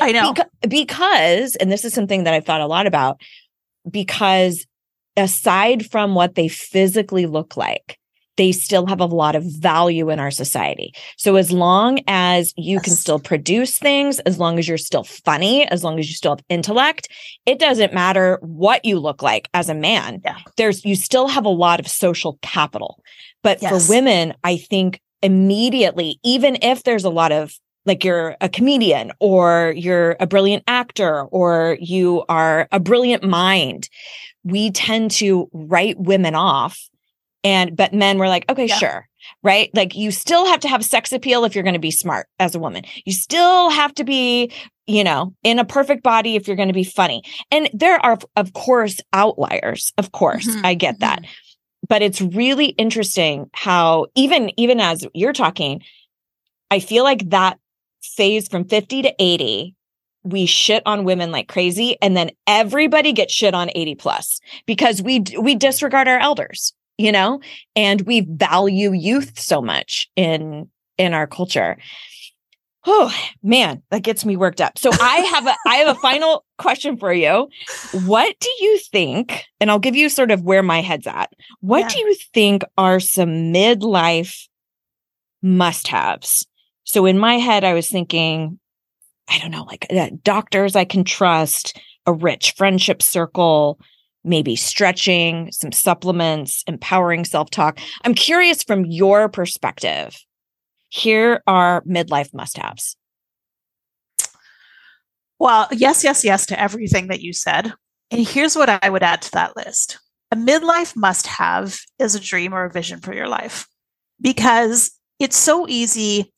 [SPEAKER 3] I know.
[SPEAKER 1] Beca- because, and this is something that I've thought a lot about, because aside from what they physically look like, they still have a lot of value in our society. So as long as you can still produce things, as long as you're still funny, as long as you still have intellect, it doesn't matter what you look like as a man.
[SPEAKER 3] Yeah.
[SPEAKER 1] There's you still have a lot of social capital. But
[SPEAKER 3] Yes.
[SPEAKER 1] for women, I think immediately, even if there's a lot of like you're a comedian or you're a brilliant actor or you are a brilliant mind, we tend to write women off. And but men were like, okay,
[SPEAKER 3] Yeah.
[SPEAKER 1] sure. Right. Like you still have to have sex appeal if you're going to be smart as a woman. You still have to be, you know, in a perfect body if you're going to be funny. And there are, of course, outliers. Of course,
[SPEAKER 3] Mhm,
[SPEAKER 1] I get that. But it's really interesting how even even as you're talking, I feel like that phase from 50 to 80 we shit on women like crazy and then everybody gets shit on 80 plus because we we disregard our elders you know and we value youth so much in in our culture. Oh man that gets me worked up. So i have a i have a final question for you. What do you think and i'll give you sort of where my head's at. What
[SPEAKER 3] Yeah.
[SPEAKER 1] do you think are some midlife must haves so in my head i was thinking i don't know like uh, doctors i can trust a rich friendship circle maybe stretching some supplements empowering self-talk i'm curious from your perspective here are midlife must-haves
[SPEAKER 3] Well, yes, yes, yes to everything that you said. And here's what I would add to that list a midlife must have is a dream or a vision for your life because it's so easy.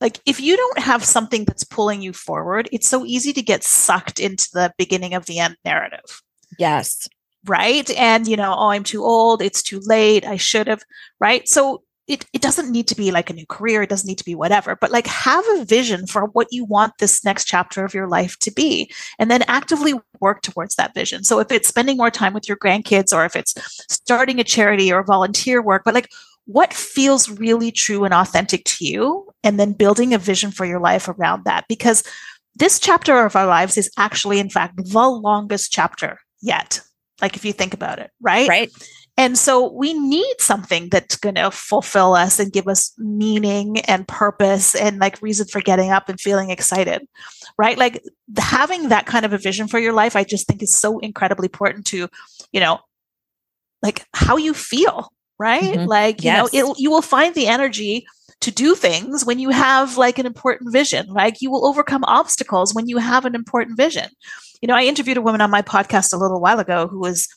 [SPEAKER 3] Like, if you don't have something that's pulling you forward, it's so easy to get sucked into the beginning of the end narrative
[SPEAKER 1] yes
[SPEAKER 3] right? And you know, oh, I'm too old, it's too late, I should have, right? So it, it doesn't need to be like a new career, it doesn't need to be whatever, but like have a vision for what you want this next chapter of your life to be, and then actively work towards that vision. So if it's spending more time with your grandkids, or if it's starting a charity or volunteer work, but like what feels really true and authentic to you, and then building a vision for your life around that, because this chapter of our lives is actually, in fact, the longest chapter yet. Like if you think about it, right?
[SPEAKER 1] right
[SPEAKER 3] And so we need something that's going to fulfill us and give us meaning and purpose and like reason for getting up and feeling excited, right? Like having that kind of a vision for your life, I just think is so incredibly important to, you know, like how you feel, right?
[SPEAKER 1] Mhm.
[SPEAKER 3] Like, you
[SPEAKER 1] Yes.
[SPEAKER 3] know, it, you will find the energy to do things when you have like an important vision. Like you will overcome obstacles when you have an important vision. You know, I interviewed a woman on my podcast a little while ago who was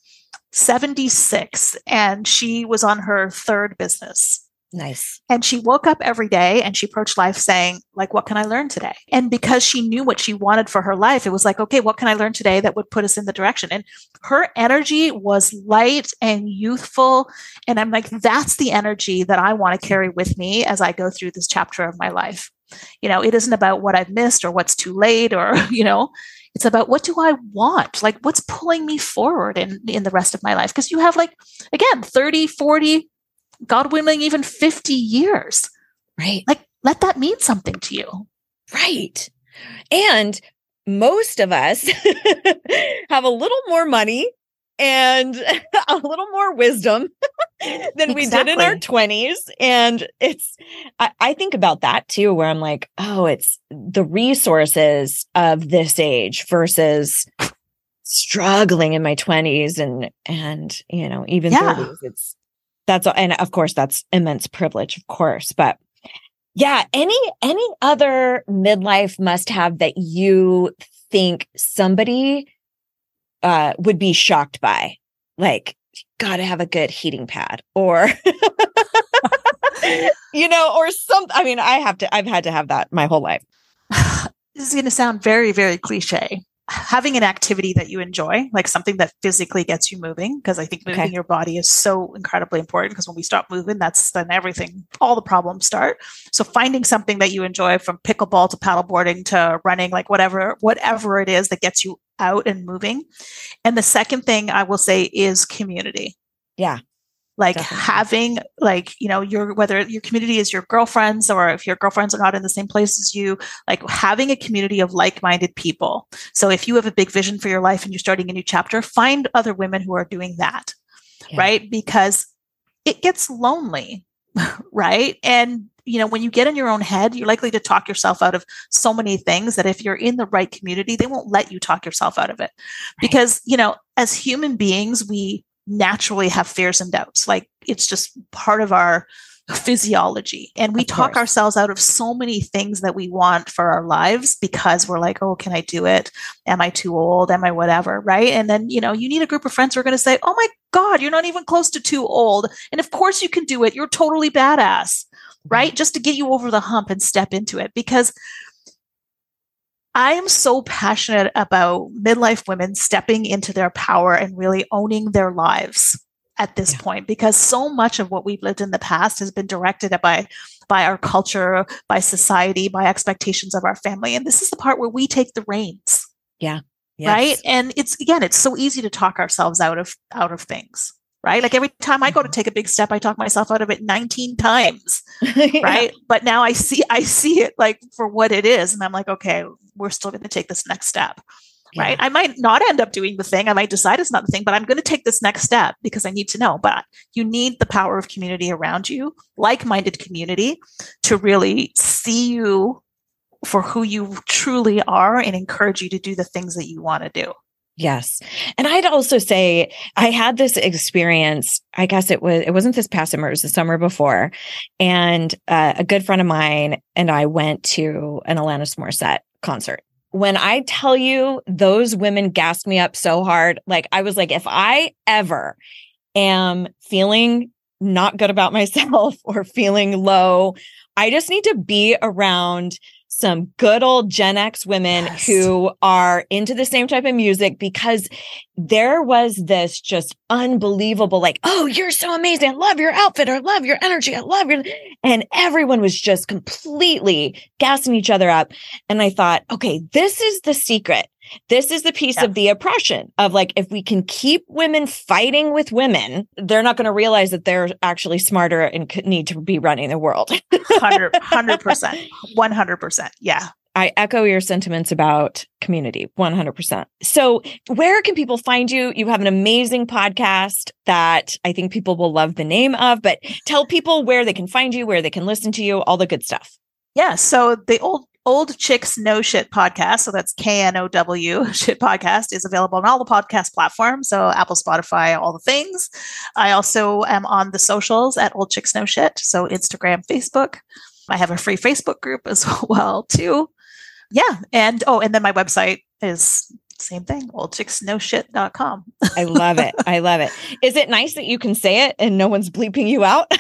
[SPEAKER 3] 76 and she was on her third business.
[SPEAKER 1] Nice
[SPEAKER 3] And she woke up every day and she approached life saying, like, what can I learn today? And because she knew what she wanted for her life, it was like, okay, what can I learn today that would put us in the direction? And her energy was light and youthful. And I'm like, that's the energy that I want to carry with me as I go through this chapter of my life. You know, it isn't about what I've missed or what's too late or, you know, it's about what do I want? Like what's pulling me forward in in the rest of my life? Because you have like again 30, 40, God willing, even 50 years
[SPEAKER 1] Right.
[SPEAKER 3] Like, let that mean something to you.
[SPEAKER 1] Right. And most of us have a little more money and a little more wisdom than we did in our 20s. And it's, I, I, think about that too, where I'm like, oh, it's the resources of this age versus struggling in my 20s and, and, you know, even
[SPEAKER 3] Yeah.
[SPEAKER 1] 30s. It's, that's, and of course, that's immense privilege, of course. But yeah, any, any other midlife must have that you think somebody uh, would be shocked by, like, got to have a good heating pad or, you know, or some, I mean, I have to, I've had to have that my whole life.
[SPEAKER 3] this is going to sound very, very cliche. Having an activity that you enjoy, like something that physically gets you moving, because I think moving
[SPEAKER 1] Okay.
[SPEAKER 3] your body is so incredibly important. Because when we stop moving, that's then everything, all the problems start. So finding something that you enjoy, from pickleball to paddleboarding to running, like whatever, whatever it is that gets you out and moving. And the second thing I will say is community.
[SPEAKER 1] Yeah.
[SPEAKER 3] Like
[SPEAKER 1] Definitely.
[SPEAKER 3] having like you know your whether your community is your girlfriends or if your girlfriends are not in the same place as you like having a community of like-minded people. So if you have a big vision for your life and you're starting a new chapter find other women who are doing that
[SPEAKER 1] Yeah.
[SPEAKER 3] right? Because it gets lonely right? And you know when you get in your own head you're likely to talk yourself out of so many things that if you're in the right community they won't let you talk yourself out of it. Because you know as human beings we naturally have fears and doubts. Like it's just part of our physiology. And we talk ourselves out of so many things that we want for our lives because we're like oh can i do it? Am i too old? Am i whatever right? And then you know you need a group of friends who are going to say oh my god you're not even close to too old. And of course you can do it. You're totally badass mm-hmm. right? Just to get you over the hump and step into it. Because I am so passionate about midlife women stepping into their power and really owning their lives at this
[SPEAKER 1] Yeah.
[SPEAKER 3] point because so much of what we've lived in the past has been directed by by our culture, by society, by expectations of our family and this is the part where we take the reins, Yeah.
[SPEAKER 1] right?
[SPEAKER 3] And it's again it's so easy to talk ourselves out of out of things. Right? Like every time I go to mm-hmm. take a big step I talk myself out of it 19 times
[SPEAKER 1] Yeah.
[SPEAKER 3] right? But now i see i see it like for what it is and i'm like okay we're still going to take this next step right? I might not end up doing the thing i might decide it's not the thing but i'm going to take this next step because i need to know but you need the power of community around you like-minded community to really see you for who you truly are and encourage you to do the things that you want to do
[SPEAKER 1] Yes. And I'd also say I had this experience, I guess it was it wasn't this past summer, it was the summer before. And uh, a good friend of mine and I went to an Alanis Morissette concert. When I tell you those women gassed me up so hard, like I was like, if I ever am feeling not good about myself or feeling low, I just need to be around some good old Gen X women
[SPEAKER 3] Yes.
[SPEAKER 1] who are into the same type of music because there was this just unbelievable, like, oh, you're so amazing. I love your outfit. I love your energy. I love your, and everyone was just completely gassing each other up. And I thought, okay, this is the secret. This is the piece
[SPEAKER 3] Yeah.
[SPEAKER 1] of the oppression of like, if we can keep women fighting with women, they're not going to realize that they're actually smarter and need to be running the world.
[SPEAKER 3] 100 100% 100% yeah
[SPEAKER 1] I echo your sentiments about community 100%. So, where can people find you? You have an amazing podcast that I think people will love the name of, but tell people where they can find you, where they can listen to you, all the good stuff.
[SPEAKER 3] Yeah. So the old old chicks know shit podcast. So that's K N O W shit podcast is available on all the podcast platforms. So Apple, Spotify, all the things. I also am on the socials at Old Chicks Know Shit. So Instagram, Facebook. I have a free Facebook group as well too. Yeah. And oh, and then my website is same thing, oldchicksknowshit.com.
[SPEAKER 1] I love it. I love it. Is it nice that you can say it and no one's bleeping you out?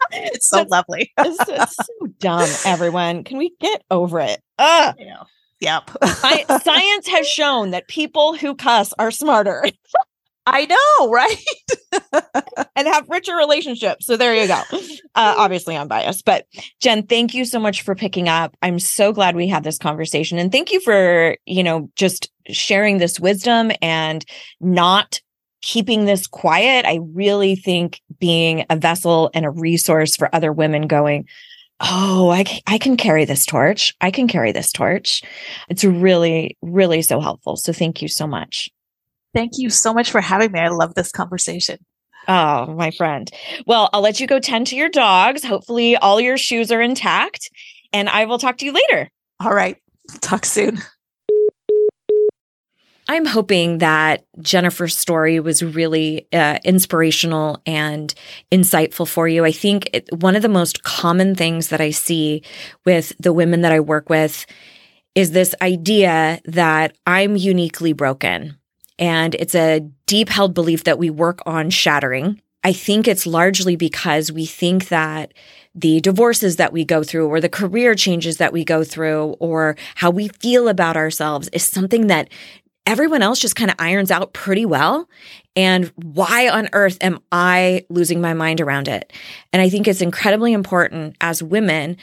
[SPEAKER 3] It's so
[SPEAKER 1] That's-
[SPEAKER 3] lovely.
[SPEAKER 1] it's, it's so dumb, everyone. Can we get over it? Ugh.
[SPEAKER 3] you know. Yep.
[SPEAKER 1] Sci- science has shown that people who cuss are smarter.
[SPEAKER 3] I know, right?
[SPEAKER 1] and have richer relationships. So there you go. Uh, obviously, I'm biased, but Jen, thank you so much for picking up. I'm so glad we had this conversation, and thank you for you know just sharing this wisdom and not keeping this quiet. I really think being a vessel and a resource for other women going. oh, I, I can carry this torch. I can carry this torch. It's really, really so helpful. So thank you so much.
[SPEAKER 3] Thank you so much for having me. I love this conversation.
[SPEAKER 1] Oh, my friend. Well, I'll let you go tend to your dogs. Hopefully, all your shoes are intact, and I will talk to you later.
[SPEAKER 3] All right. Talk soon.
[SPEAKER 1] I'm hoping that Jennifer's story was really uh, inspirational and insightful for you. I think it, one of the most common things that I see with the women that I work with is this idea that I'm uniquely broken. And it's a deep held belief that we work on shattering. I think it's largely because we think that the divorces that we go through or the career changes that we go through or how we feel about ourselves is something that everyone else just kind of irons out pretty well. And why on earth am I losing my mind around it? And I think it's incredibly important as women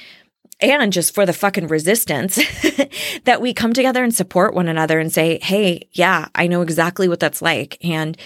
[SPEAKER 1] and just for the fucking resistance that we come together and support one another and say, Hey, yeah, I know exactly what that's like. And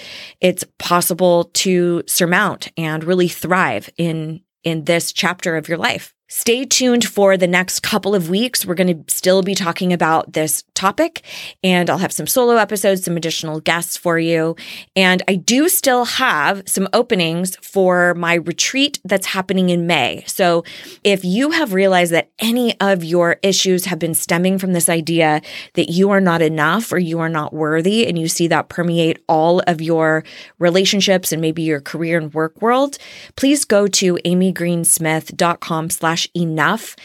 [SPEAKER 1] it's possible to surmount and really thrive in, in this chapter of your life. Stay tuned for the next couple of weeks. We're going to still be talking about this topic and I'll have some solo episodes, some additional guests for you. And I do still have some openings for my retreat that's happening in May. So if you have realized that any of your issues have been stemming from this idea that you are not enough or you are not worthy and you see that permeate all of your relationships and maybe your career and work world, please go to amygreensmith.com slash enough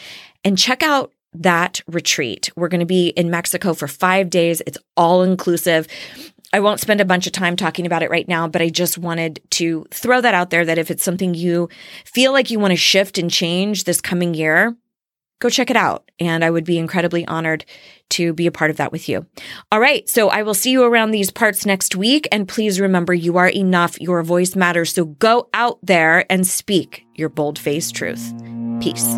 [SPEAKER 1] and check out that retreat. We're going to be in Mexico for five days. It's all inclusive. I won't spend a bunch of time talking about it right now, but I just wanted to throw that out there that if it's something you feel like you want to shift and change this coming year, go check it out. And I would be incredibly honored to be a part of that with you. All right. So I will see you around these parts next week. And please remember you are enough. Your voice matters. So go out there and speak your bold faced truth. Peace.